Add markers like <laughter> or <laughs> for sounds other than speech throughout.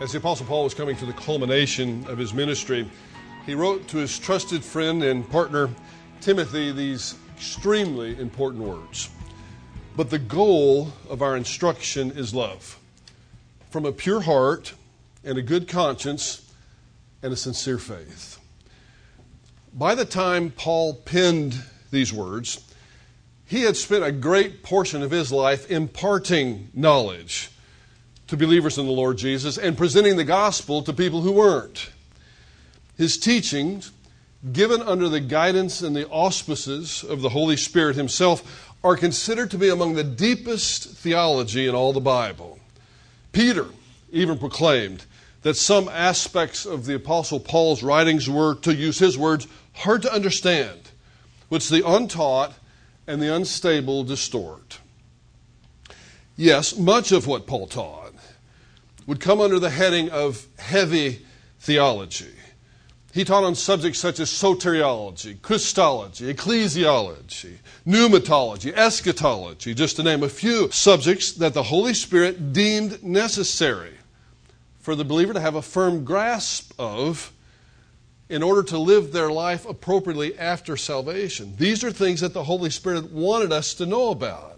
As the Apostle Paul was coming to the culmination of his ministry, he wrote to his trusted friend and partner, Timothy, these extremely important words. But the goal of our instruction is love. From a pure heart and a good conscience and a sincere faith. By the time Paul penned these words, he had spent a great portion of his life imparting knowledge to believers in the Lord Jesus and presenting the gospel to people who weren't. His teachings, given under the guidance and the auspices of the Holy Spirit Himself, are considered to be among the deepest theology in all the Bible. Peter even proclaimed that some aspects of the Apostle Paul's writings were, to use his words, hard to understand, which the untaught and the unstable distort. Yes, much of what Paul taught would come under the heading of heavy theology. He taught on subjects such as soteriology, Christology, ecclesiology, pneumatology, eschatology, just to name a few subjects that the Holy Spirit deemed necessary for the believer to have a firm grasp of in order to live their life appropriately after salvation. These are things that the Holy Spirit wanted us to know about.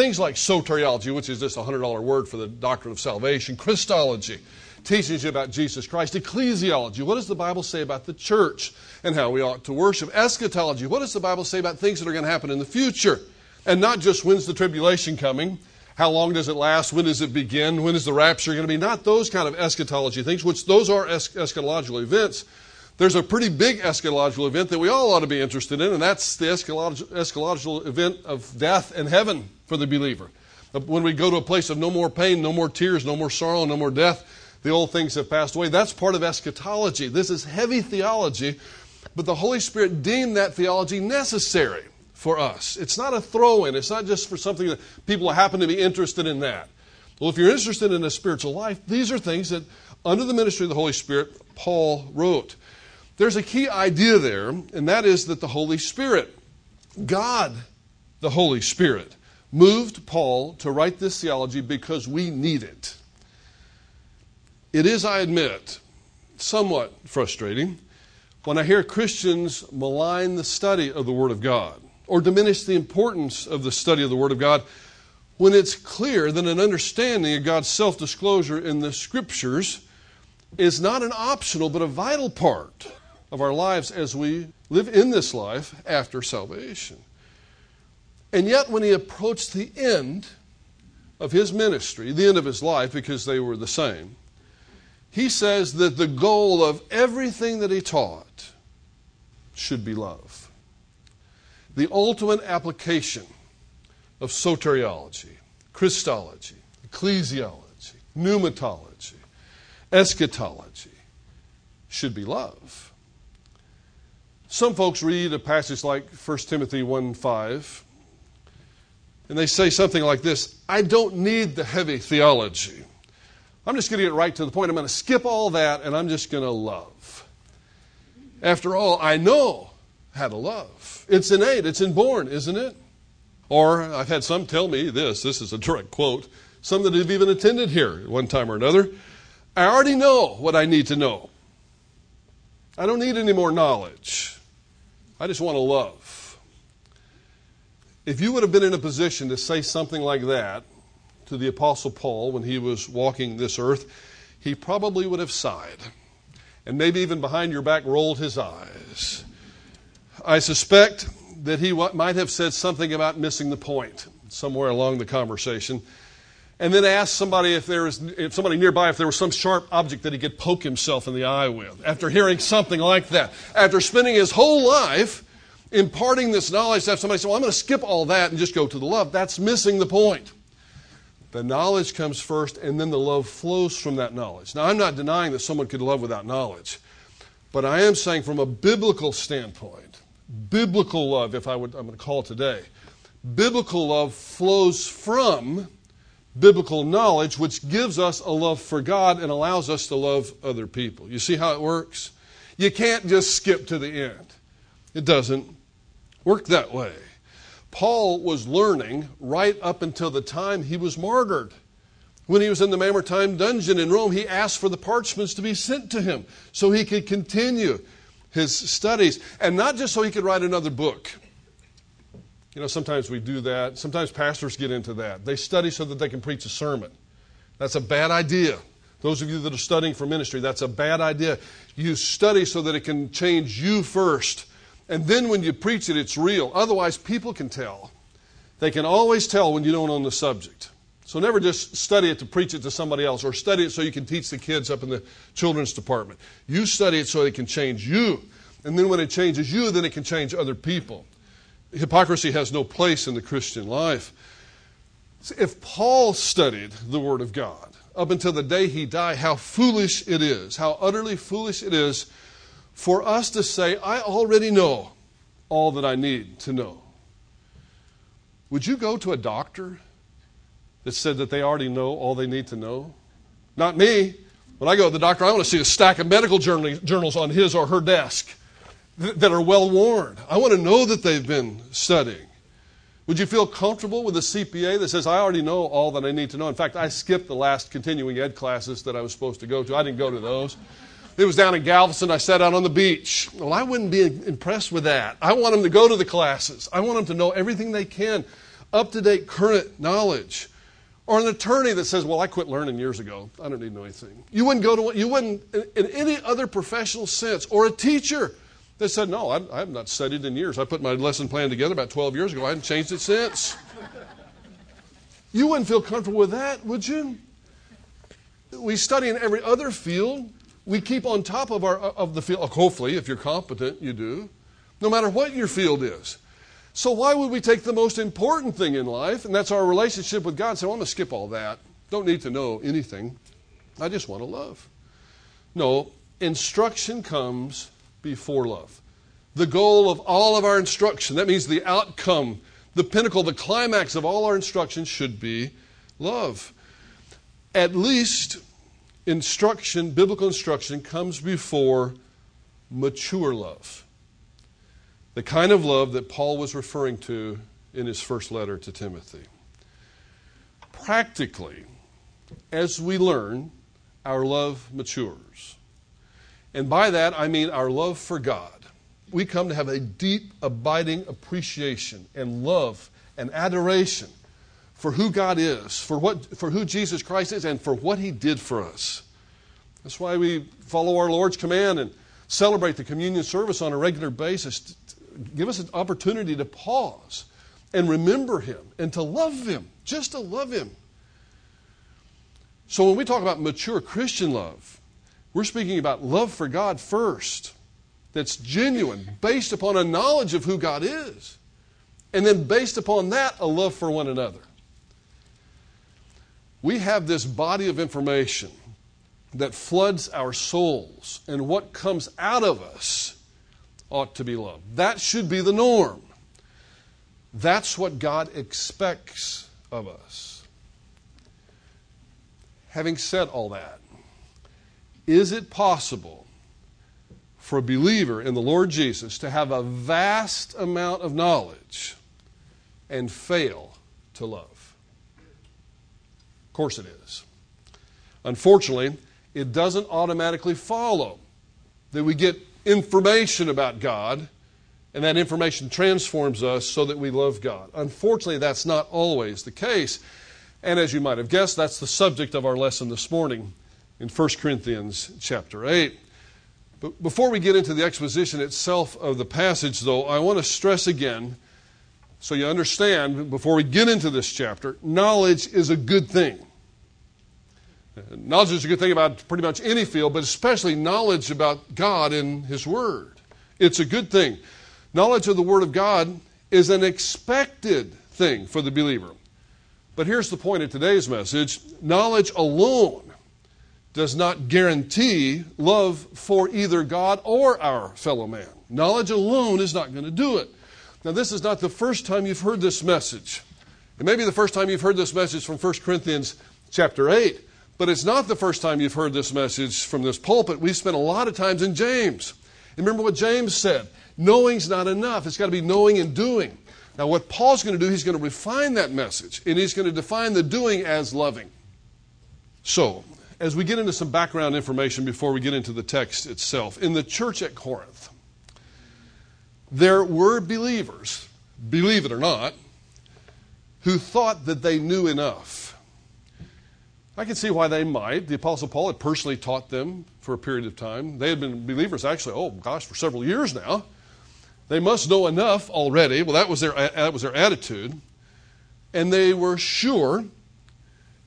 Things like soteriology, which is just a $100 word for the doctrine of salvation, Christology, teaches you about Jesus Christ, ecclesiology, what does the Bible say about the church and how we ought to worship, eschatology, what does the Bible say about things that are going to happen in the future, and not just when's the tribulation coming, how long does it last, when does it begin, when is the rapture going to be, not those kind of eschatology things, which those are eschatological events, there's a pretty big eschatological event that we all ought to be interested in, and that's the eschatological event of death and heaven for the believer. When we go to a place of no more pain, no more tears, no more sorrow, no more death, the old things have passed away. That's part of eschatology. This is heavy theology, but the Holy Spirit deemed that theology necessary for us. It's not a throw in, it's not just for something that people happen to be interested in that. Well, if you're interested in a spiritual life, these are things that, under the ministry of the Holy Spirit, Paul wrote. There's a key idea there, and that is that the Holy Spirit, God, the Holy Spirit, moved Paul to write this theology because we need it. It is, I admit, somewhat frustrating when I hear Christians malign the study of the Word of God or diminish the importance of the study of the Word of God when it's clear that an understanding of God's self disclosure in the Scriptures is not an optional but a vital part of our lives as we live in this life after salvation. And yet, when he approached the end of his ministry, the end of his life, because they were the same, he says that the goal of everything that he taught should be love. The ultimate application of soteriology, Christology, ecclesiology, pneumatology, eschatology should be love. Some folks read a passage like 1 Timothy 1 5, and they say something like this I don't need the heavy theology. I'm just going to get right to the point. I'm going to skip all that, and I'm just going to love. After all, I know how to love. It's innate, it's inborn, isn't it? Or I've had some tell me this, this is a direct quote, some that have even attended here at one time or another. I already know what I need to know. I don't need any more knowledge. I just want to love. If you would have been in a position to say something like that to the Apostle Paul when he was walking this earth, he probably would have sighed and maybe even behind your back rolled his eyes. I suspect that he might have said something about missing the point somewhere along the conversation and then asked somebody if there was if somebody nearby if there was some sharp object that he could poke himself in the eye with after hearing something like that after spending his whole life imparting this knowledge to have somebody say well i'm going to skip all that and just go to the love. That's missing the point. The knowledge comes first and then the love flows from that knowledge. Now i'm not denying that someone could love without knowledge but i am saying from a biblical standpoint biblical love if i would i'm going to call it today biblical love flows from biblical knowledge, which gives us a love for God and allows us to love other people. You see how it works? You can't just skip to the end, it doesn't work that way. Paul was learning right up until the time he was martyred. When he was in the Mamertine dungeon in Rome, he asked for the parchments to be sent to him so he could continue his studies. And not just so he could write another book. You know, sometimes we do that. Sometimes pastors get into that. They study so that they can preach a sermon. That's a bad idea. Those of you that are studying for ministry, that's a bad idea. You study so that it can change you first. And then when you preach it, it's real. Otherwise, people can tell. They can always tell when you don't own the subject. So never just study it to preach it to somebody else or study it so you can teach the kids up in the children's department. You study it so it can change you. And then when it changes you, then it can change other people. Hypocrisy has no place in the Christian life. If Paul studied the Word of God, up until the day he died, how foolish it is, how utterly foolish it is for us to say, I already know all that I need to know. Would you go to a doctor that said that they already know all they need to know? Not me. When I go to the doctor, I want to see a stack of medical journals on his or her desk that are well worn. I want to know that they've been studying. Would you feel comfortable with a CPA that says, I already know all that I need to know? In fact, I skipped the last continuing ed classes that I was supposed to go to. I didn't go to those. It was down in Galveston. I sat out on the beach. Well, I wouldn't be impressed with that. I want them to go to the classes. I want them to know everything they can, up to date, current knowledge. Or an attorney that says, Well, I quit learning years ago. I don't need to know anything. You wouldn't go to, you wouldn't, in any other professional sense. Or a teacher they said, No, I, I have not studied in years. I put my lesson plan together about 12 years ago. I haven't changed it since. You wouldn't feel comfortable with that, would you? We study in every other field. We keep on top of, our, of the field. Hopefully, if you're competent, you do, no matter what your field is. So, why would we take the most important thing in life, and that's our relationship with God, and say, well, I'm going to skip all that. Don't need to know anything. I just want to love. No, instruction comes before love. The goal of all of our instruction, that means the outcome, the pinnacle, the climax of all our instruction should be love. At least instruction, biblical instruction, comes before mature love. The kind of love that Paul was referring to in his first letter to Timothy. Practically, as we learn, our love matures. And by that, I mean our love for God. We come to have a deep, abiding appreciation and love and adoration for who God is, for, what, for who Jesus Christ is, and for what He did for us. That's why we follow our Lord's command and celebrate the communion service on a regular basis. Give us an opportunity to pause and remember Him and to love Him, just to love Him. So when we talk about mature Christian love, we're speaking about love for God first, that's genuine, based upon a knowledge of who God is. And then, based upon that, a love for one another. We have this body of information that floods our souls, and what comes out of us ought to be love. That should be the norm. That's what God expects of us. Having said all that, is it possible for a believer in the Lord Jesus to have a vast amount of knowledge and fail to love? Of course it is. Unfortunately, it doesn't automatically follow that we get information about God and that information transforms us so that we love God. Unfortunately, that's not always the case. And as you might have guessed, that's the subject of our lesson this morning in 1 Corinthians chapter 8. But before we get into the exposition itself of the passage, though, I want to stress again, so you understand, before we get into this chapter, knowledge is a good thing. Knowledge is a good thing about pretty much any field, but especially knowledge about God and His Word. It's a good thing. Knowledge of the Word of God is an expected thing for the believer. But here's the point of today's message knowledge alone does not guarantee love for either God or our fellow man. Knowledge alone is not going to do it. Now, this is not the first time you've heard this message. It may be the first time you've heard this message from 1 Corinthians chapter 8, but it's not the first time you've heard this message from this pulpit. We've spent a lot of times in James. And remember what James said knowing's not enough, it's got to be knowing and doing. Now, what Paul's going to do, he's going to refine that message, and he's going to define the doing as loving. So, as we get into some background information before we get into the text itself, in the church at Corinth, there were believers, believe it or not, who thought that they knew enough. I can see why they might. The Apostle Paul had personally taught them for a period of time. They had been believers, actually, oh gosh, for several years now. They must know enough already. Well, that was their, that was their attitude. And they were sure,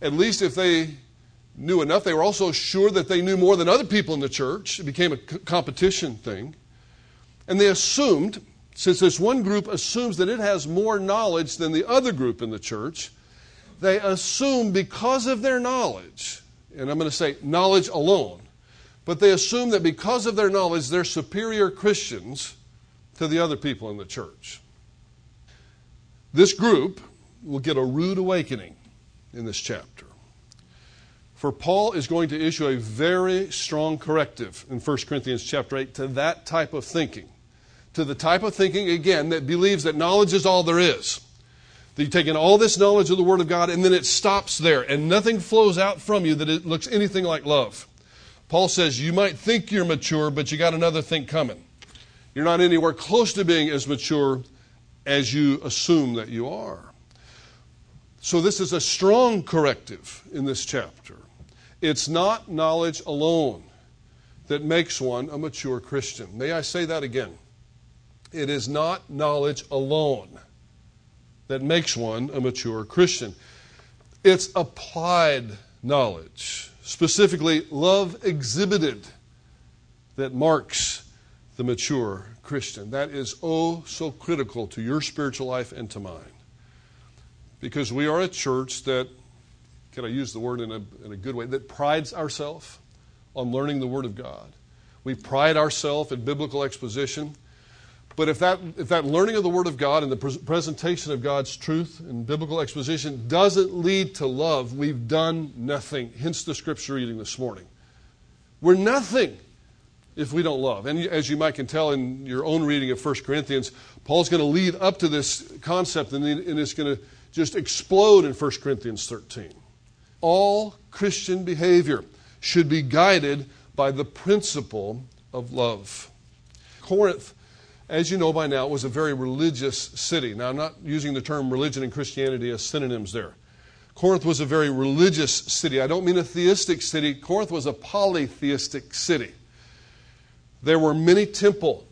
at least if they knew enough, they were also sure that they knew more than other people in the church. It became a competition thing. And they assumed, since this one group assumes that it has more knowledge than the other group in the church, they assume because of their knowledge, and I'm going to say knowledge alone, but they assume that because of their knowledge, they're superior Christians to the other people in the church. This group will get a rude awakening in this chapter. For Paul is going to issue a very strong corrective in 1 Corinthians chapter 8 to that type of thinking. To the type of thinking, again, that believes that knowledge is all there is. That you take in all this knowledge of the Word of God and then it stops there and nothing flows out from you that it looks anything like love. Paul says you might think you're mature, but you got another thing coming. You're not anywhere close to being as mature as you assume that you are. So, this is a strong corrective in this chapter. It's not knowledge alone that makes one a mature Christian. May I say that again? It is not knowledge alone that makes one a mature Christian. It's applied knowledge, specifically love exhibited, that marks the mature Christian. That is oh so critical to your spiritual life and to mine. Because we are a church that, can I use the word in a, in a good way, that prides ourselves on learning the Word of God. We pride ourselves in biblical exposition. But if that, if that learning of the Word of God and the pre- presentation of God's truth and biblical exposition doesn't lead to love, we've done nothing. Hence the scripture reading this morning. We're nothing if we don't love. And as you might can tell in your own reading of 1 Corinthians, Paul's going to lead up to this concept and it's going to just explode in 1 Corinthians 13. All Christian behavior should be guided by the principle of love. Corinth as you know by now, it was a very religious city. Now, I'm not using the term religion and Christianity as synonyms there. Corinth was a very religious city. I don't mean a theistic city. Corinth was a polytheistic city. There were many temples,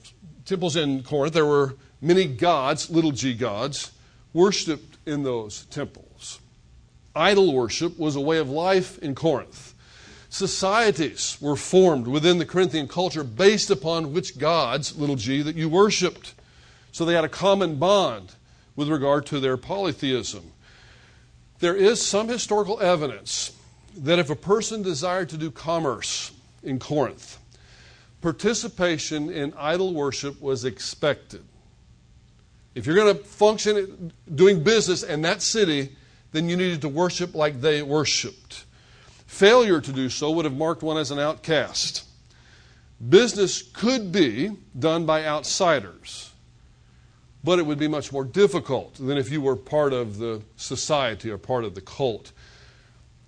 temples in Corinth. There were many gods, little g gods, worshipped in those temples. Idol worship was a way of life in Corinth societies were formed within the Corinthian culture based upon which gods, little g, that you worshiped. So they had a common bond with regard to their polytheism. There is some historical evidence that if a person desired to do commerce in Corinth, participation in idol worship was expected. If you're going to function doing business in that city, then you needed to worship like they worshiped. Failure to do so would have marked one as an outcast. Business could be done by outsiders, but it would be much more difficult than if you were part of the society or part of the cult.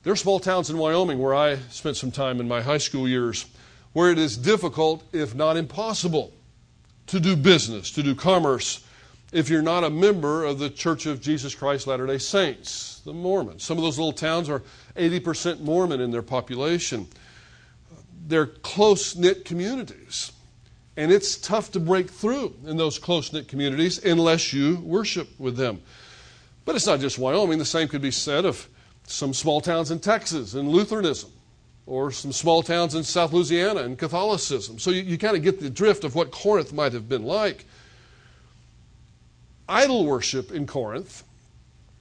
There are small towns in Wyoming where I spent some time in my high school years where it is difficult, if not impossible, to do business, to do commerce, if you're not a member of the Church of Jesus Christ Latter day Saints, the Mormons. Some of those little towns are 80% Mormon in their population. They're close knit communities. And it's tough to break through in those close knit communities unless you worship with them. But it's not just Wyoming. The same could be said of some small towns in Texas and Lutheranism, or some small towns in South Louisiana and Catholicism. So you, you kind of get the drift of what Corinth might have been like idol worship in Corinth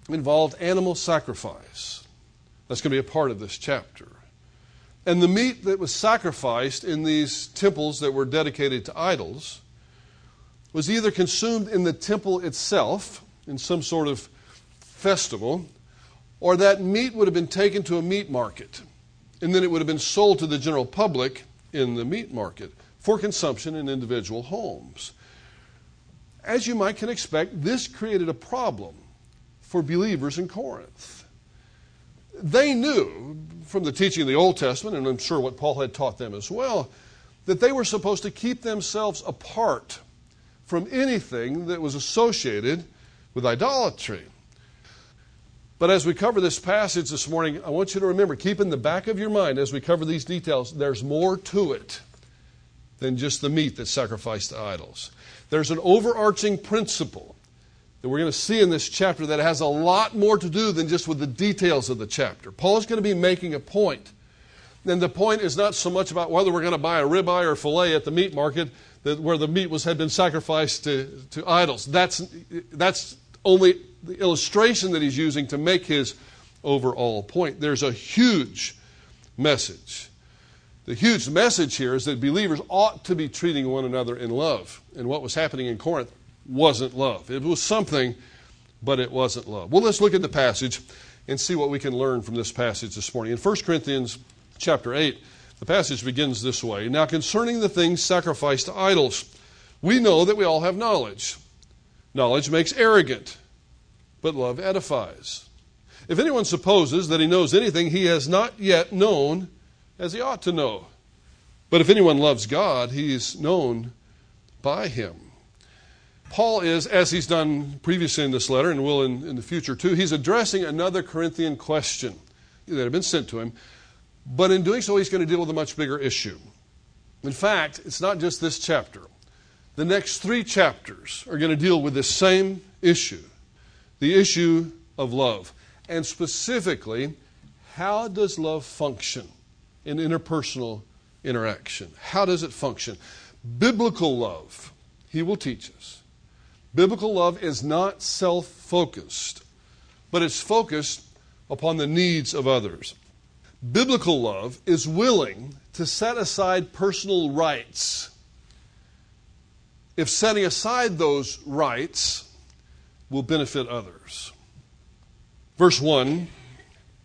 involved animal sacrifice. That's going to be a part of this chapter. And the meat that was sacrificed in these temples that were dedicated to idols was either consumed in the temple itself, in some sort of festival, or that meat would have been taken to a meat market. And then it would have been sold to the general public in the meat market for consumption in individual homes as you might can expect, this created a problem for believers in Corinth. They knew, from the teaching of the Old Testament, and I'm sure what Paul had taught them as well, that they were supposed to keep themselves apart from anything that was associated with idolatry. But as we cover this passage this morning, I want you to remember, keep in the back of your mind as we cover these details, there's more to it than just the meat that's sacrificed to idols. There's an overarching principle that we're going to see in this chapter that has a lot more to do than just with the details of the chapter. Paul is going to be making a point. And the point is not so much about whether we're going to buy a ribeye or filet at the meat market that where the meat was had been sacrificed to, to idols. That's, that's only the illustration that he's using to make his overall point. There's a huge message. The huge message here is that believers ought to be treating one another in love. And what was happening in Corinth wasn't love. It was something, but it wasn't love. Well, let's look at the passage and see what we can learn from this passage this morning. In 1 Corinthians chapter 8, the passage begins this way Now, concerning the things sacrificed to idols, we know that we all have knowledge. Knowledge makes arrogant but love edifies. If anyone supposes that he knows anything, he has not yet known as he ought to know. But if anyone loves God, he is known by him. Paul is, as he's done previously in this letter and will in, in the future too, he's addressing another Corinthian question that had been sent to him. But in doing so, he's going to deal with a much bigger issue. In fact, it's not just this chapter. The next three chapters are going to deal with this same issue the issue of love. And specifically, how does love function in interpersonal interaction? How does it function? Biblical love, he will teach us. Biblical love is not self focused, but it's focused upon the needs of others. Biblical love is willing to set aside personal rights if setting aside those rights will benefit others. Verse 1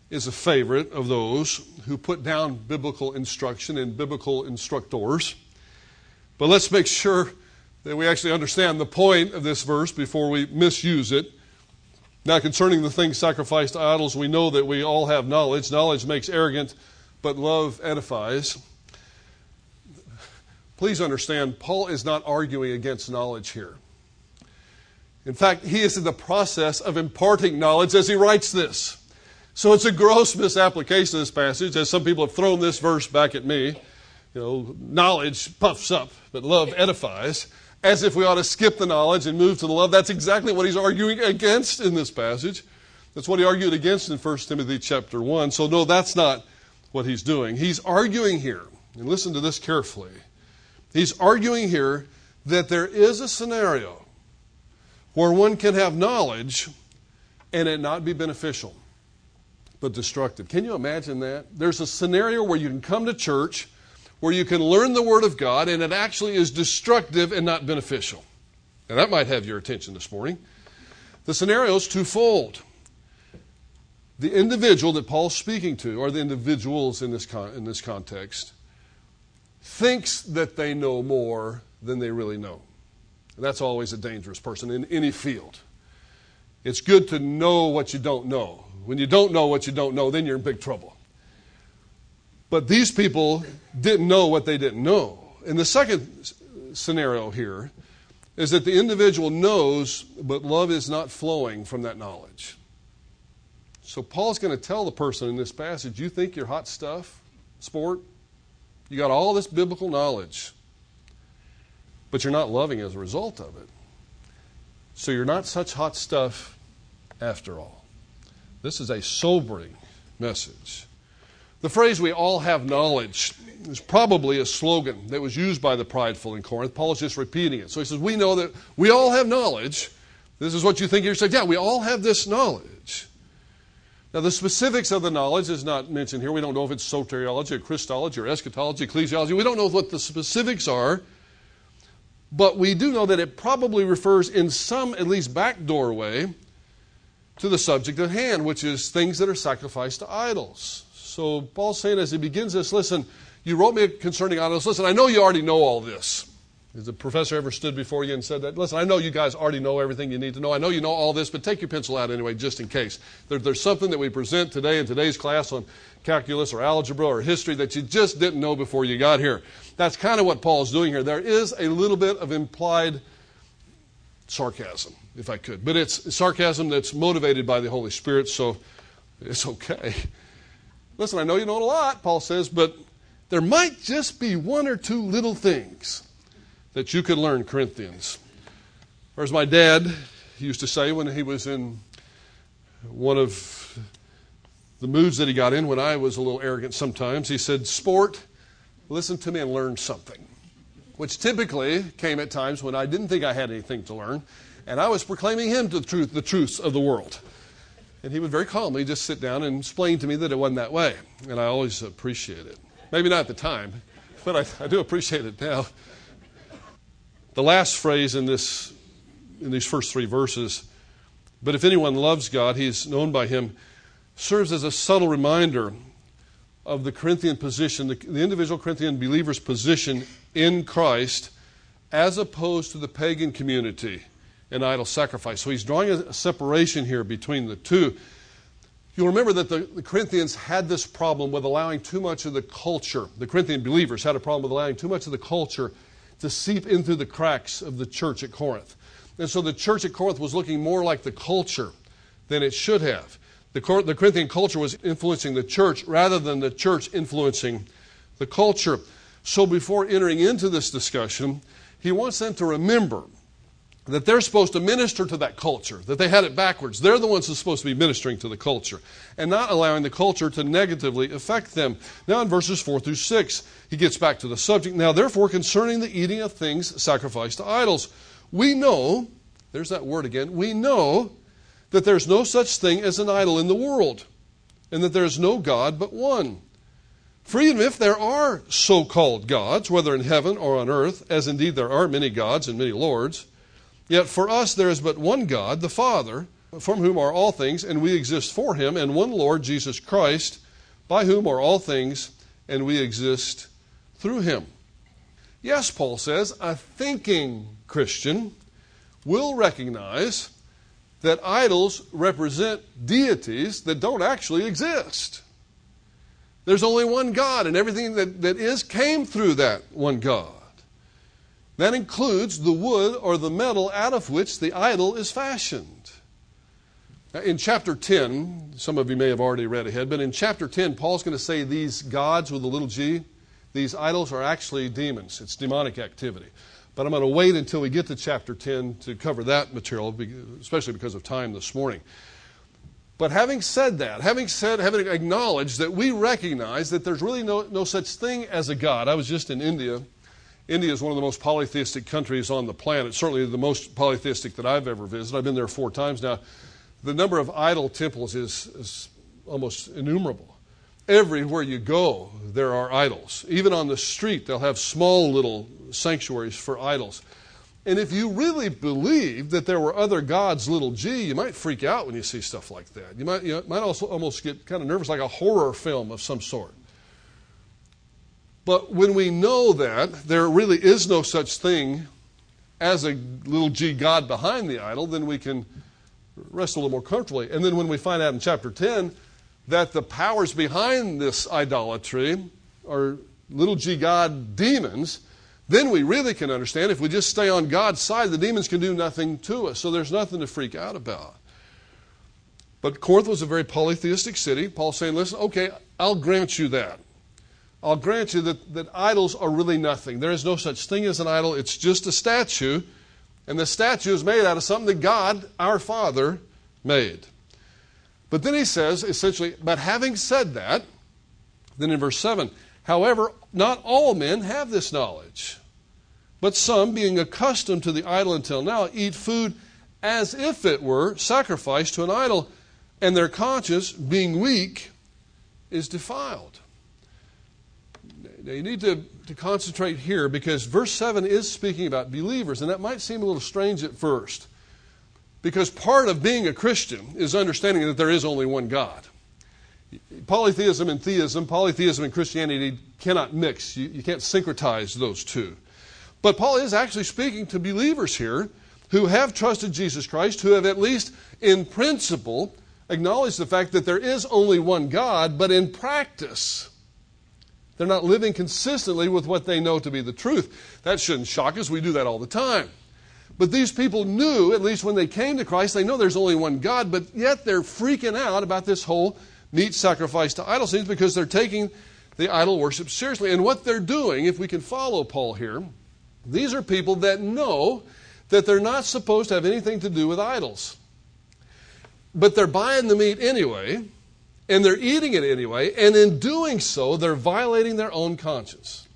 is a favorite of those who put down biblical instruction and biblical instructors. But let's make sure that we actually understand the point of this verse before we misuse it. Now, concerning the things sacrificed to idols, we know that we all have knowledge. Knowledge makes arrogant, but love edifies. Please understand, Paul is not arguing against knowledge here. In fact, he is in the process of imparting knowledge as he writes this. So it's a gross misapplication of this passage, as some people have thrown this verse back at me. You know, knowledge puffs up, but love edifies. As if we ought to skip the knowledge and move to the love. That's exactly what he's arguing against in this passage. That's what he argued against in 1 Timothy chapter 1. So, no, that's not what he's doing. He's arguing here, and listen to this carefully. He's arguing here that there is a scenario where one can have knowledge and it not be beneficial, but destructive. Can you imagine that? There's a scenario where you can come to church, where you can learn the Word of God, and it actually is destructive and not beneficial. Now, that might have your attention this morning. The scenario is twofold. The individual that Paul's speaking to, or the individuals in this, con- in this context, thinks that they know more than they really know. And That's always a dangerous person in any field. It's good to know what you don't know. When you don't know what you don't know, then you're in big trouble. But these people didn't know what they didn't know. And the second scenario here is that the individual knows, but love is not flowing from that knowledge. So Paul's going to tell the person in this passage, you think you're hot stuff, sport? You got all this biblical knowledge but you're not loving as a result of it. So you're not such hot stuff after all. This is a sobering message. The phrase, we all have knowledge, is probably a slogan that was used by the prideful in Corinth. Paul is just repeating it. So he says, We know that we all have knowledge. This is what you think you're saying. Yeah, we all have this knowledge. Now, the specifics of the knowledge is not mentioned here. We don't know if it's soteriology or Christology or eschatology, ecclesiology. We don't know what the specifics are. But we do know that it probably refers in some, at least, backdoor way to the subject at hand, which is things that are sacrificed to idols. So Paul's saying as he begins this, listen, you wrote me concerning idols. Listen, I know you already know all this. Has a professor ever stood before you and said that? Listen, I know you guys already know everything you need to know. I know you know all this, but take your pencil out anyway, just in case. There, there's something that we present today in today's class on calculus or algebra or history that you just didn't know before you got here. That's kind of what Paul's doing here. There is a little bit of implied sarcasm, if I could, but it's sarcasm that's motivated by the Holy Spirit, so it's okay. <laughs> Listen, I know you know a lot, Paul says, but there might just be one or two little things that you could learn, Corinthians. Or as my dad used to say when he was in one of the moods that he got in when I was a little arrogant sometimes, he said, Sport, listen to me and learn something. Which typically came at times when I didn't think I had anything to learn, and I was proclaiming him to the truth, the truths of the world. And he would very calmly just sit down and explain to me that it wasn't that way. And I always appreciate it. Maybe not at the time, but I, I do appreciate it now. The last phrase in this in these first three verses, but if anyone loves God, he is known by him, serves as a subtle reminder of the Corinthian position, the, the individual Corinthian believer's position in Christ, as opposed to the pagan community and idol sacrifice. So he's drawing a separation here between the two. You'll remember that the, the, Corinthians had this problem with allowing too much of the culture. The Corinthian believers had a problem with allowing too much of the culture to seep in through the cracks of the church at Corinth. And so the church at Corinth was looking more like the culture than it should have. The, the Corinthian culture was influencing the church rather than the church influencing the culture. So before entering into this discussion, he wants them to remember that they're supposed to minister to that culture, that they had it backwards. They're the ones who are supposed to be ministering to the culture and not allowing the culture to negatively affect them. Now, in verses 4 through 6, he gets back to the subject. Now, therefore, concerning the eating of things sacrificed to idols, we know, there's that word again, we know that there's no such thing as an idol in the world, and that there's no God but one. Even if there are so called gods, whether in heaven or on earth, as indeed there are many gods and many lords, Yet for us there is but one God, the Father, from whom are all things, and we exist for him, and one Lord, Jesus Christ, by whom are all things, and we exist through him. Yes, Paul says, a thinking Christian will recognize that idols represent deities that don't actually exist. There's only one God, and everything that, that is came through that one God. That includes the wood or the metal out of which the idol is fashioned. In chapter 10, some of you may have already read ahead, but in chapter 10, Paul's going to say these gods with a little g, these idols are actually demons. It's demonic activity. But I'm going to wait until we get to chapter 10 to cover that material, especially because of time this morning. But having said that, having said, having acknowledged that we recognize that there's really no, no such thing as a God. I was just in India India is one of the most polytheistic countries on the planet, certainly the most polytheistic that I've ever visited. I've been there four times now. The number of idol temples is, is almost innumerable. Everywhere you go, there are idols. Even on the street, they'll have small little sanctuaries for idols. And if you really believe that there were other gods, little g, you might freak out when you see stuff like that. You might, you might also almost get kind of nervous, like a horror film of some sort. But when we know that there really is no such thing as a little g God behind the idol, then we can rest a little more comfortably. And then when we find out in chapter 10 that the powers behind this idolatry are little g God demons, then we really can understand if we just stay on God's side, the demons can do nothing to us. So there's nothing to freak out about. But Corinth was a very polytheistic city. Paul's saying, listen, okay, I'll grant you that. I'll grant you that, that idols are really nothing. There is no such thing as an idol, it's just a statue. And the statue is made out of something that God, our Father, made. But then he says, essentially, but having said that, then in verse 7, however, not all men have this knowledge. But some, being accustomed to the idol until now, eat food as if it were sacrificed to an idol, and their conscience, being weak, is defiled. Now, you need to, to concentrate here because verse 7 is speaking about believers, and that might seem a little strange at first. Because part of being a Christian is understanding that there is only one God. Polytheism and theism, polytheism and Christianity cannot mix. You, you can't syncretize those two. But Paul is actually speaking to believers here who have trusted Jesus Christ, who have at least in principle acknowledged the fact that there is only one God, but in practice, they're not living consistently with what they know to be the truth. That shouldn't shock us. We do that all the time. But these people knew, at least when they came to Christ, they know there's only one God, but yet they're freaking out about this whole meat sacrifice to idol things because they're taking the idol worship seriously. And what they're doing, if we can follow Paul here, these are people that know that they're not supposed to have anything to do with idols. But they're buying the meat anyway, and they're eating it anyway, and in doing so, they're violating their own conscience.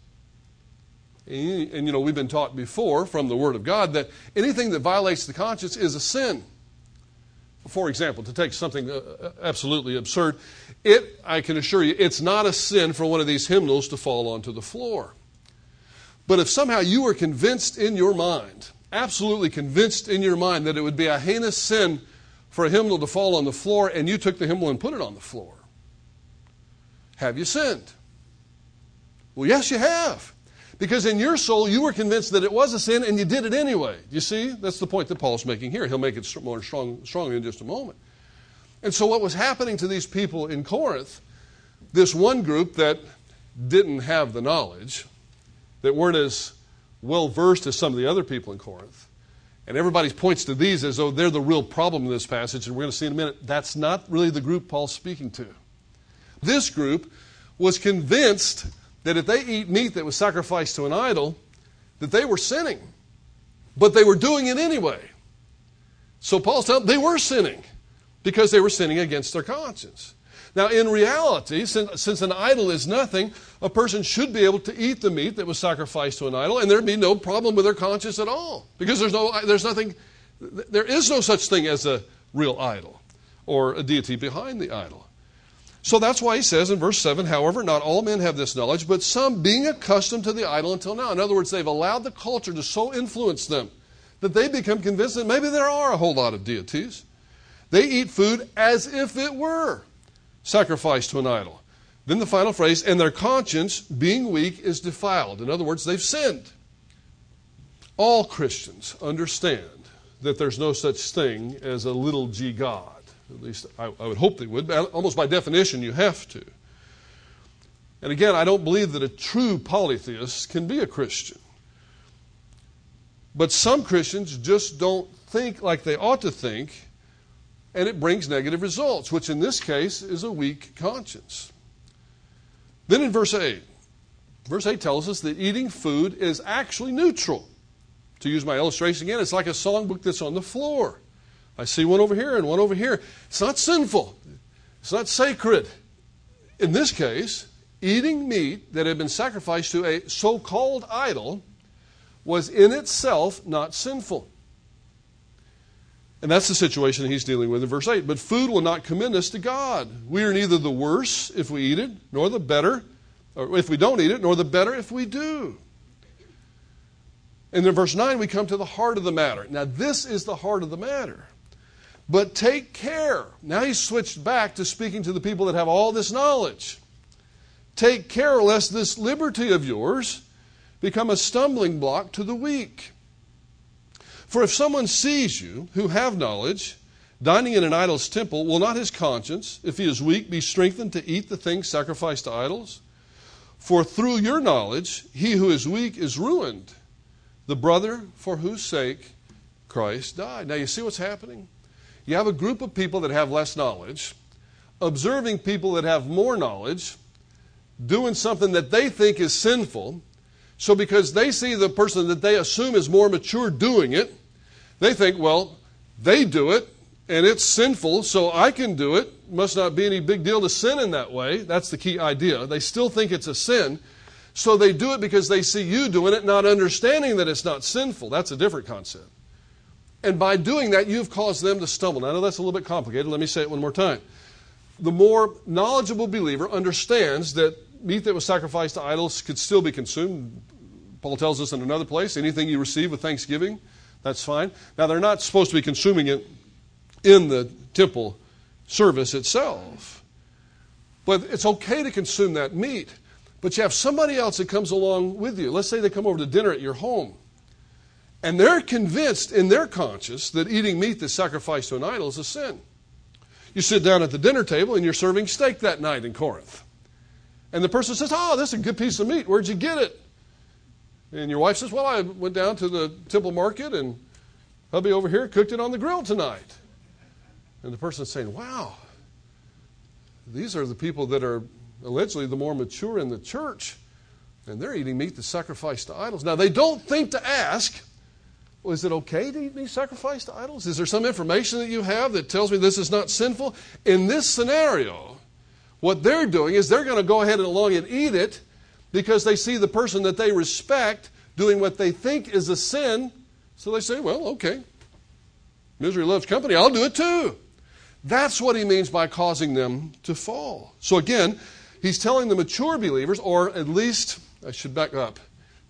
And, you know, we've been taught before from the Word of God that anything that violates the conscience is a sin. For example, to take something uh, uh, absolutely absurd, it, I can assure you, it's not a sin for one of these hymnals to fall onto the floor. But if somehow you were convinced in your mind, absolutely convinced in your mind, that it would be a heinous sin for a hymnal to fall on the floor, and you took the hymnal and put it on the floor, have you sinned? Well, yes, you have. Because in your soul, you were convinced that it was a sin and you did it anyway. You see? That's the point that Paul's making here. He'll make it more strong, strongly in just a moment. And so, what was happening to these people in Corinth, this one group that didn't have the knowledge, that weren't as well versed as some of the other people in Corinth, and everybody points to these as though they're the real problem in this passage, and we're going to see in a minute, that's not really the group Paul's speaking to. This group was convinced that if they eat meat that was sacrificed to an idol, that they were sinning. But they were doing it anyway. So Paul's telling them they were sinning because they were sinning against their conscience. Now, in reality, since, since an idol is nothing, a person should be able to eat the meat that was sacrificed to an idol, and there'd be no problem with their conscience at all. Because there's, no, there's nothing, there is no such thing as a real idol or a deity behind the idol. So that's why he says in verse 7 however, not all men have this knowledge, but some being accustomed to the idol until now. In other words, they've allowed the culture to so influence them that they become convinced that maybe there are a whole lot of deities. They eat food as if it were sacrificed to an idol. Then the final phrase, and their conscience, being weak, is defiled. In other words, they've sinned. All Christians understand that there's no such thing as a little g God. At least I, I would hope they would. But almost by definition, you have to. And again, I don't believe that a true polytheist can be a Christian. But some Christians just don't think like they ought to think, and it brings negative results, which in this case is a weak conscience. Then in verse 8, verse 8 tells us that eating food is actually neutral. To use my illustration again, it's like a songbook that's on the floor. I see one over here and one over here. It's not sinful, it's not sacred. In this case, eating meat that had been sacrificed to a so called idol was in itself not sinful. And that's the situation he's dealing with in verse 8. But food will not commend us to God. We are neither the worse if we eat it, nor the better, or if we don't eat it, nor the better if we do. And in verse 9, we come to the heart of the matter. Now, this is the heart of the matter. But take care. Now he's switched back to speaking to the people that have all this knowledge. Take care lest this liberty of yours become a stumbling block to the weak. For if someone sees you who have knowledge, dining in an idol's temple, will not his conscience, if he is weak, be strengthened to eat the things sacrificed to idols? For through your knowledge, he who is weak is ruined, the brother for whose sake Christ died. Now you see what's happening? You have a group of people that have less knowledge, observing people that have more knowledge, doing something that they think is sinful. So, because they see the person that they assume is more mature doing it, they think, well, they do it and it's sinful, so I can do it. Must not be any big deal to sin in that way. That's the key idea. They still think it's a sin. So they do it because they see you doing it, not understanding that it's not sinful. That's a different concept. And by doing that, you've caused them to stumble. Now, I know that's a little bit complicated. Let me say it one more time. The more knowledgeable believer understands that meat that was sacrificed to idols could still be consumed. Paul tells us in another place anything you receive with thanksgiving, that's fine. Now, they're not supposed to be consuming it in the temple service itself. But it's okay to consume that meat. But you have somebody else that comes along with you. Let's say they come over to dinner at your home And they're convinced in their conscience that eating meat that's sacrificed to an idol is a sin. You sit down at the dinner table and you're serving steak that night in Corinth. And the person says, Oh, this is a good piece of meat. Where'd you get it? And your wife says, Well, I went down to the temple market and hubby over here cooked it on the grill tonight. And the person's saying, Wow, these are the people that are allegedly the more mature in the church, and they're eating meat that's sacrificed to idols. Now, they don't think to ask, well, is it okay to eat meat sacrificed to idols? Is there some information that you have that tells me this is not sinful? In this scenario, what they're doing is they're going to go ahead and along and eat it because they see the person that they respect doing what they think is a sin. So they say, well, okay, misery loves company, I'll do it too. That's what he means by causing them to fall. So again, he's telling the mature believers, or at least, I should back up,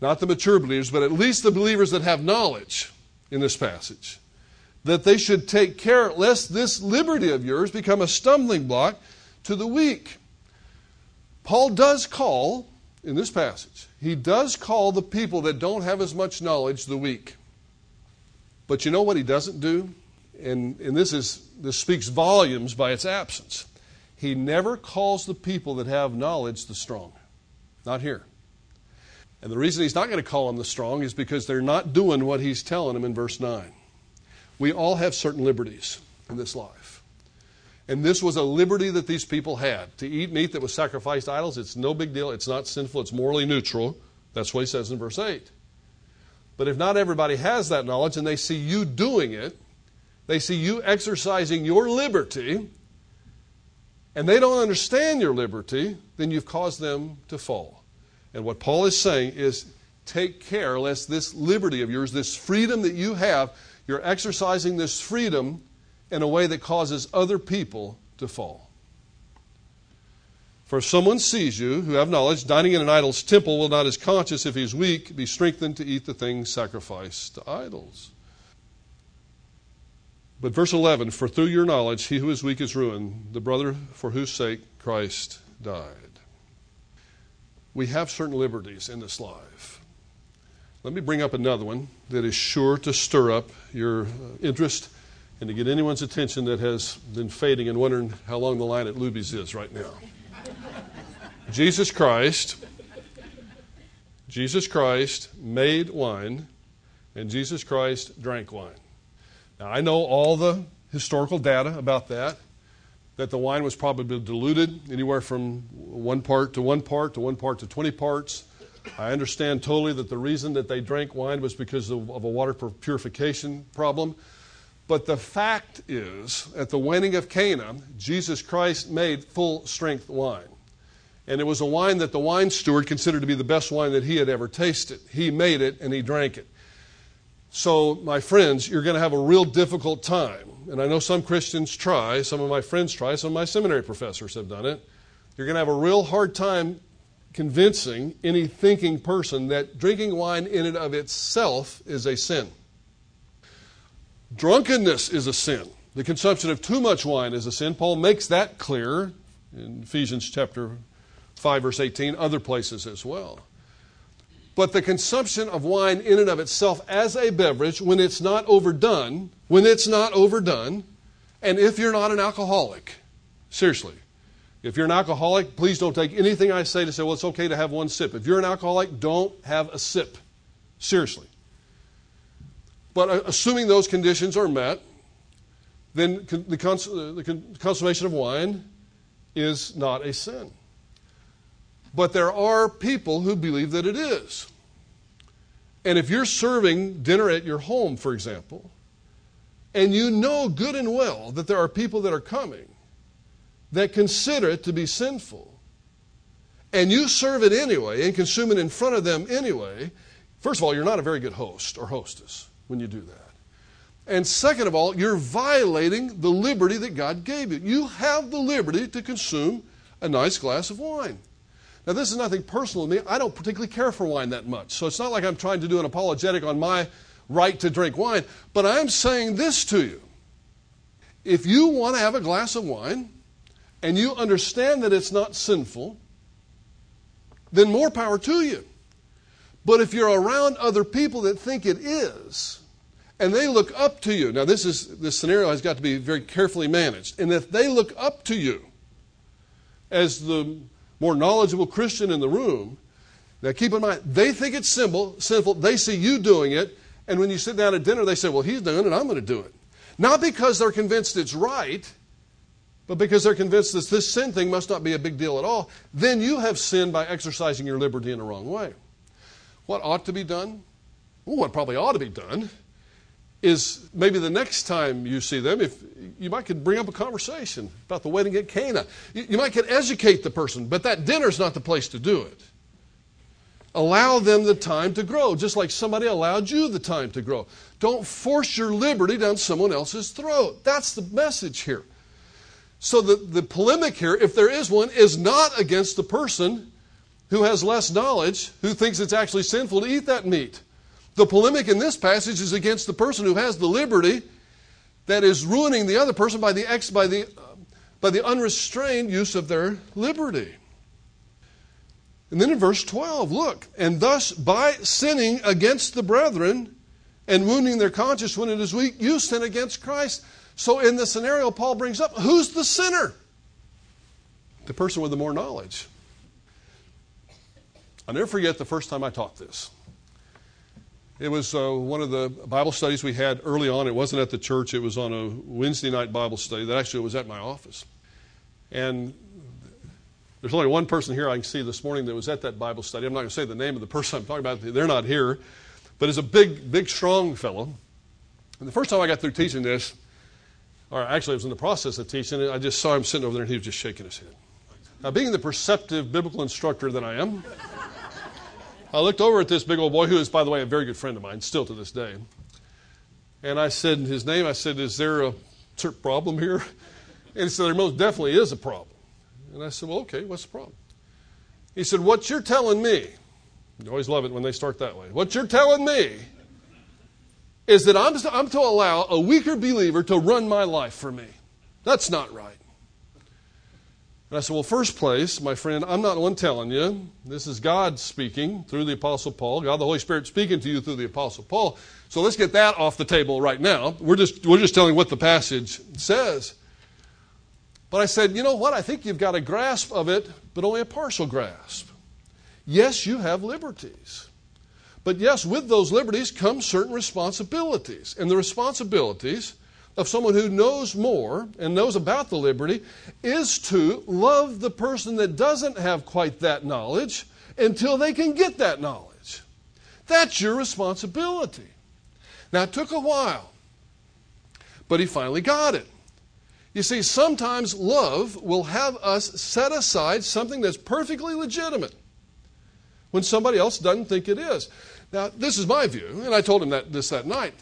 not the mature believers, but at least the believers that have knowledge in this passage, that they should take care lest this liberty of yours become a stumbling block to the weak. Paul does call, in this passage, he does call the people that don't have as much knowledge the weak. But you know what he doesn't do? And, and this, is, this speaks volumes by its absence. He never calls the people that have knowledge the strong. Not here. And the reason he's not going to call them the strong is because they're not doing what he's telling them in verse 9. We all have certain liberties in this life. And this was a liberty that these people had. To eat meat that was sacrificed to idols, it's no big deal. It's not sinful. It's morally neutral. That's what he says in verse 8. But if not everybody has that knowledge and they see you doing it, they see you exercising your liberty, and they don't understand your liberty, then you've caused them to fall. And what Paul is saying is take care lest this liberty of yours, this freedom that you have, you're exercising this freedom in a way that causes other people to fall. For if someone sees you who have knowledge, dining in an idol's temple, will not his conscience, if he is weak, be strengthened to eat the things sacrificed to idols? But verse 11 For through your knowledge, he who is weak is ruined, the brother for whose sake Christ died. We have certain liberties in this life. Let me bring up another one that is sure to stir up your uh, interest and to get anyone's attention that has been fading and wondering how long the line at Luby's is right now. <laughs> Jesus Christ, Jesus Christ made wine, and Jesus Christ drank wine. Now, I know all the historical data about that, that the wine was probably diluted anywhere from one part to one part to one part to 20 parts. I understand totally that the reason that they drank wine was because of, of a water purification problem. But the fact is, at the wedding of Cana, Jesus Christ made full strength wine. And it was a wine that the wine steward considered to be the best wine that he had ever tasted. He made it and he drank it. So, my friends, you're going to have a real difficult time. And I know some Christians try, some of my friends try, some of my seminary professors have done it. You're going to have a real hard time convincing any thinking person that drinking wine in and of itself is a sin. Drunkenness is a sin. The consumption of too much wine is a sin. Paul makes that clear in Ephesians chapter 5, verse 18, other places as well. But the consumption of wine in and of itself as a beverage, when it's not overdone, when it's not overdone, and if you're not an alcoholic, seriously, if you're an alcoholic, please don't take anything I say to say, well, it's okay to have one sip. If you're an alcoholic, don't have a sip. Seriously. But uh, assuming those conditions are met, then the, cons- uh, the consummation of wine is not a sin. But there are people who believe that it is. And if you're serving dinner at your home, for example, and you know good and well that there are people that are coming that consider it to be sinful, and you serve it anyway and consume it in front of them anyway, first of all, you're not a very good host or hostess when you do that. And second of all, you're violating the liberty that God gave you. You have the liberty to consume a nice glass of wine. Now, this is nothing personal to me. I don't particularly care for wine that much. So it's not like I'm trying to do an apologetic on my right to drink wine. But I'm saying this to you. If you want to have a glass of wine and you understand that it's not sinful, then more power to you. But if you're around other people that think it is, and they look up to you, now this is this scenario has got to be very carefully managed. And if they look up to you as the more knowledgeable Christian in the room, now keep in mind, they think it's simple, sinful, they see you doing it, and when you sit down at dinner, they say, Well, he's doing it, I'm going to do it. Not because they're convinced it's right, but because they're convinced that this sin thing must not be a big deal at all, then you have sinned by exercising your liberty in the wrong way. What ought to be done? Well, what probably ought to be done is maybe the next time you see them, if you might could bring up a conversation about the wedding at Cana. You, you might could educate the person, but that dinner's not the place to do it. Allow them the time to grow, just like somebody allowed you the time to grow. Don't force your liberty down someone else's throat. That's the message here. So the, the polemic here, if there is one, is not against the person who has less knowledge, who thinks it's actually sinful to eat that meat. The polemic in this passage is against the person who has the liberty that is ruining the other person by the, ex, by the, by the unrestrained use of their liberty. And then in verse 12, look, and thus by sinning against the brethren and wounding their conscience when it is weak, you sin against Christ. So, in the scenario Paul brings up, who's the sinner? The person with the more knowledge. I'll never forget the first time I taught this. It was uh, one of the Bible studies we had early on. It wasn't at the church, it was on a Wednesday night Bible study that actually was at my office. And there's only one person here I can see this morning that was at that Bible study. I'm not going to say the name of the person I'm talking about, they're not here. But it's a big, big, strong fellow. And the first time I got through teaching this, or actually, I was in the process of teaching it. I just saw him sitting over there and he was just shaking his head. Now, being the perceptive biblical instructor that I am, I looked over at this big old boy, who is, by the way, a very good friend of mine, still to this day. And I said in his name, I said, Is there a problem here? <laughs> And he said, There most definitely is a problem. And I said, Well, okay, what's the problem? He said, What you're telling me, you always love it when they start that way. What you're telling me is that I'm I'm to allow a weaker believer to run my life for me. That's not right. And I said, Well, first place, my friend, I'm not the one telling you. This is God speaking through the Apostle Paul. God the Holy Spirit speaking to you through the Apostle Paul. So let's get that off the table right now. We're just, we're just telling what the passage says. But I said, You know what? I think you've got a grasp of it, but only a partial grasp. Yes, you have liberties. But yes, with those liberties come certain responsibilities. And the responsibilities of someone who knows more and knows about the liberty is to love the person that doesn't have quite that knowledge until they can get that knowledge. That's your responsibility. Now, it took a while, but he finally got it. You see, sometimes love will have us set aside something that's perfectly legitimate when somebody else doesn't think it is. Now, this is my view, and I told him that this that night.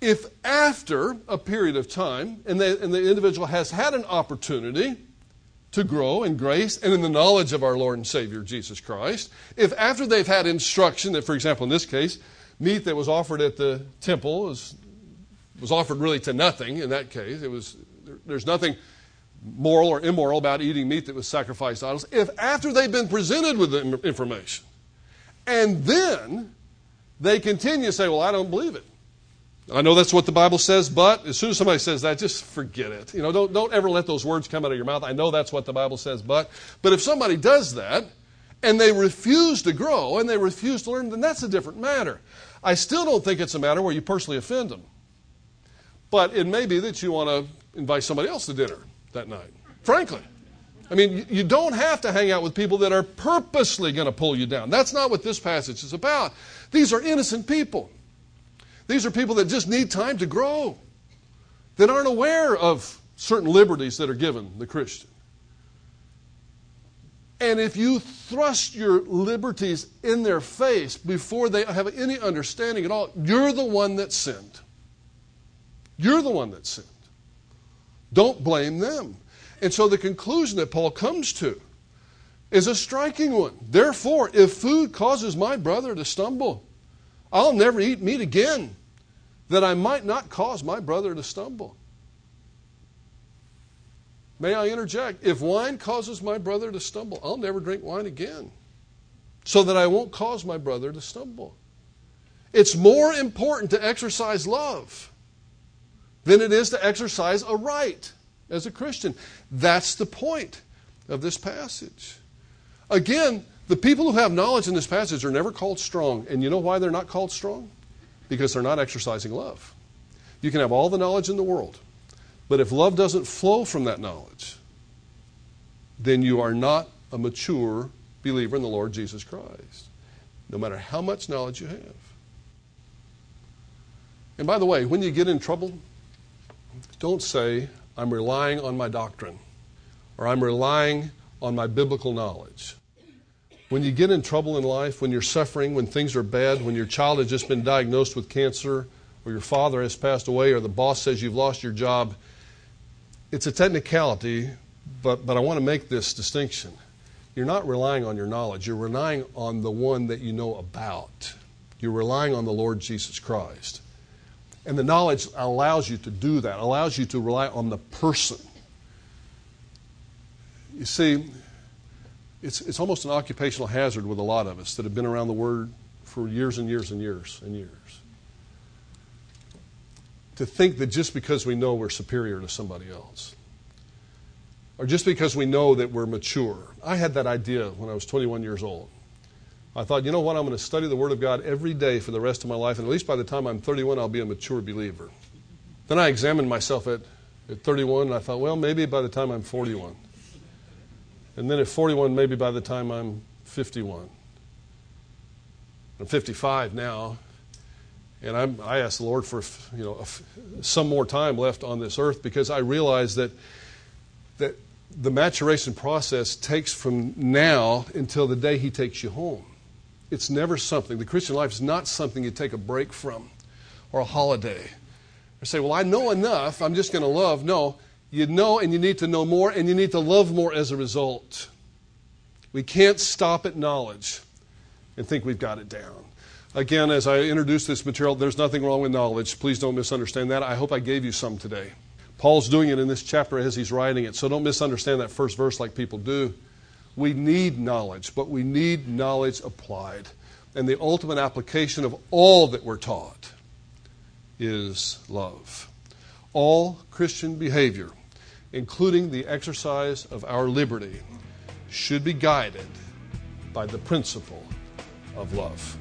If after a period of time, and the, and the individual has had an opportunity to grow in grace and in the knowledge of our Lord and Savior Jesus Christ, if after they've had instruction that, for example, in this case, meat that was offered at the temple was, was offered really to nothing in that case, it was, there's nothing moral or immoral about eating meat that was sacrificed to idols, if after they've been presented with the information, and then they continue to say, Well, I don't believe it. I know that's what the Bible says, but as soon as somebody says that, just forget it. You know, don't, don't ever let those words come out of your mouth. I know that's what the Bible says, but. But if somebody does that, and they refuse to grow, and they refuse to learn, then that's a different matter. I still don't think it's a matter where you personally offend them. But it may be that you want to invite somebody else to dinner that night, frankly. I mean, you don't have to hang out with people that are purposely going to pull you down. That's not what this passage is about. These are innocent people. These are people that just need time to grow, that aren't aware of certain liberties that are given the Christian. And if you thrust your liberties in their face before they have any understanding at all, you're the one that sinned. You're the one that sinned. Don't blame them. And so the conclusion that Paul comes to is a striking one. Therefore, if food causes my brother to stumble, I'll never eat meat again, that I might not cause my brother to stumble. May I interject? If wine causes my brother to stumble, I'll never drink wine again. so that I won't cause my brother to stumble. It's more important to exercise love than it is to exercise a right as a Christian. That's the point of this passage. Again, the people who have knowledge in this passage are never called strong. And you know why they're not called strong? Because they're not exercising love. You can have all the knowledge in the world, but if love doesn't flow from that knowledge, then you are not a mature believer in the Lord Jesus Christ, no matter how much knowledge you have. And by the way, when you get in trouble, don't say, I'm relying on my doctrine or I'm relying on my biblical knowledge. When you get in trouble in life, when you're suffering, when things are bad, when your child has just been diagnosed with cancer, or your father has passed away, or the boss says you've lost your job, it's a technicality, but, but I want to make this distinction. You're not relying on your knowledge, you're relying on the one that you know about. You're relying on the Lord Jesus Christ. And the knowledge allows you to do that, allows you to rely on the person. You see, it's, it's almost an occupational hazard with a lot of us that have been around the Word for years and years and years and years. To think that just because we know we're superior to somebody else, or just because we know that we're mature. I had that idea when I was 21 years old. I thought, you know what, I'm going to study the Word of God every day for the rest of my life, and at least by the time I'm 31, I'll be a mature believer. Then I examined myself at, at 31, and I thought, well, maybe by the time I'm 41. And then at 41, maybe by the time I'm 51. I'm 55 now, and I'm, i asked the Lord for you know some more time left on this earth because I realize that that the maturation process takes from now until the day He takes you home. It's never something. The Christian life is not something you take a break from or a holiday. Or say, well, I know enough. I'm just going to love. No, you know and you need to know more and you need to love more as a result. We can't stop at knowledge and think we've got it down. Again, as I introduce this material, there's nothing wrong with knowledge. Please don't misunderstand that. I hope I gave you some today. Paul's doing it in this chapter as he's writing it, so don't misunderstand that first verse like people do. We need knowledge, but we need knowledge applied. And the ultimate application of all that we're taught is love. All Christian behavior including the exercise of our liberty, should be guided by the principle of love.